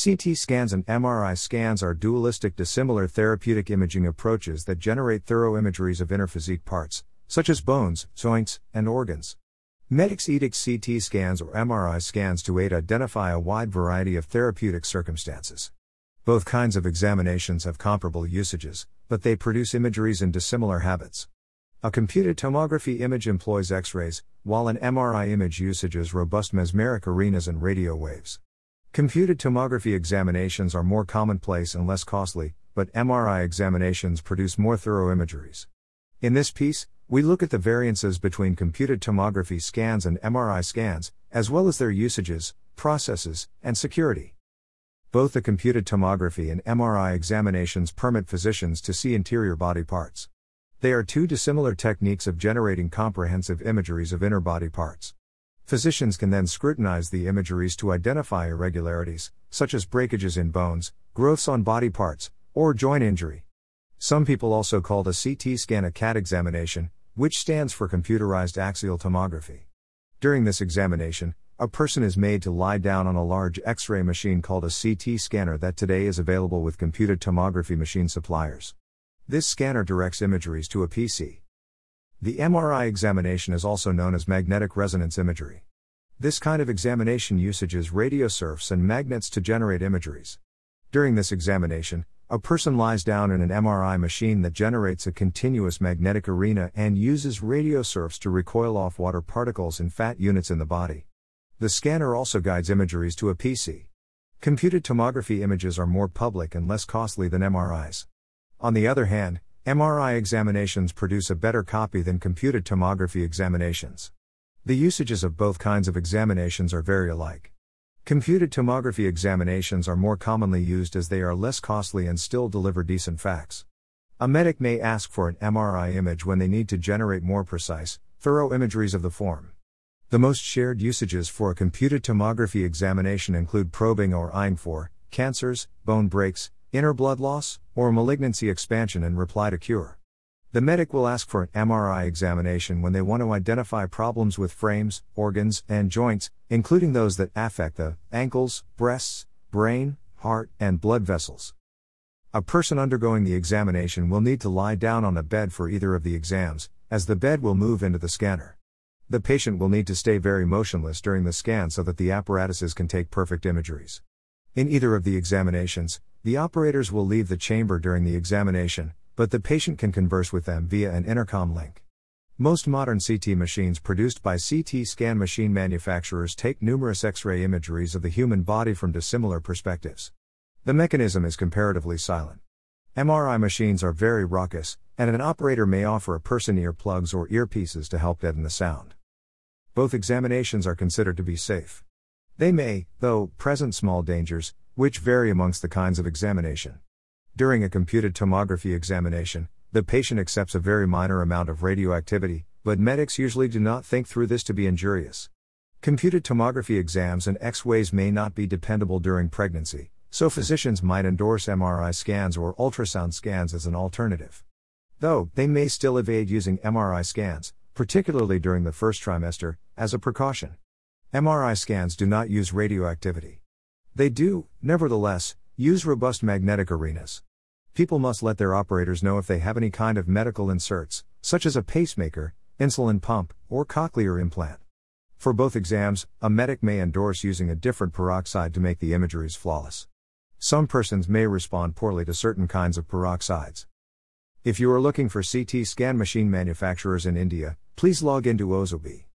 CT scans and MRI scans are dualistic dissimilar therapeutic imaging approaches that generate thorough imageries of inner physique parts, such as bones, joints, and organs. Medics edict CT scans or MRI scans to aid identify a wide variety of therapeutic circumstances. Both kinds of examinations have comparable usages, but they produce imageries in dissimilar habits. A computed tomography image employs X rays, while an MRI image usages robust mesmeric arenas and radio waves. Computed tomography examinations are more commonplace and less costly, but MRI examinations produce more thorough imageries. In this piece, we look at the variances between computed tomography scans and MRI scans, as well as their usages, processes, and security. Both the computed tomography and MRI examinations permit physicians to see interior body parts. They are two dissimilar techniques of generating comprehensive imageries of inner body parts. Physicians can then scrutinize the imageries to identify irregularities, such as breakages in bones, growths on body parts, or joint injury. Some people also called a CT scan a CAT examination, which stands for computerized axial tomography. During this examination, a person is made to lie down on a large X ray machine called a CT scanner that today is available with computed tomography machine suppliers. This scanner directs imageries to a PC. The MRI examination is also known as magnetic resonance imagery. This kind of examination usages radiosurfs and magnets to generate imageries. During this examination, a person lies down in an MRI machine that generates a continuous magnetic arena and uses radio radiosurfs to recoil off water particles and fat units in the body. The scanner also guides imageries to a PC. Computed tomography images are more public and less costly than MRIs. On the other hand, MRI examinations produce a better copy than computed tomography examinations. The usages of both kinds of examinations are very alike. Computed tomography examinations are more commonly used as they are less costly and still deliver decent facts. A medic may ask for an MRI image when they need to generate more precise, thorough imageries of the form. The most shared usages for a computed tomography examination include probing or eyeing for cancers, bone breaks, inner blood loss, or malignancy expansion and reply to cure. The medic will ask for an MRI examination when they want to identify problems with frames, organs, and joints, including those that affect the ankles, breasts, brain, heart, and blood vessels. A person undergoing the examination will need to lie down on a bed for either of the exams, as the bed will move into the scanner. The patient will need to stay very motionless during the scan so that the apparatuses can take perfect imageries. In either of the examinations, the operators will leave the chamber during the examination, but the patient can converse with them via an intercom link. Most modern CT machines produced by CT scan machine manufacturers take numerous X ray imageries of the human body from dissimilar perspectives. The mechanism is comparatively silent. MRI machines are very raucous, and an operator may offer a person earplugs or earpieces to help deaden the sound both examinations are considered to be safe. They may, though, present small dangers, which vary amongst the kinds of examination. During a computed tomography examination, the patient accepts a very minor amount of radioactivity, but medics usually do not think through this to be injurious. Computed tomography exams and X rays may not be dependable during pregnancy, so physicians might endorse MRI scans or ultrasound scans as an alternative. Though, they may still evade using MRI scans, particularly during the first trimester, as a precaution. MRI scans do not use radioactivity. They do, nevertheless, use robust magnetic arenas. People must let their operators know if they have any kind of medical inserts, such as a pacemaker, insulin pump, or cochlear implant. For both exams, a medic may endorse using a different peroxide to make the imageries flawless. Some persons may respond poorly to certain kinds of peroxides. If you are looking for CT scan machine manufacturers in India, please log into Ozobi.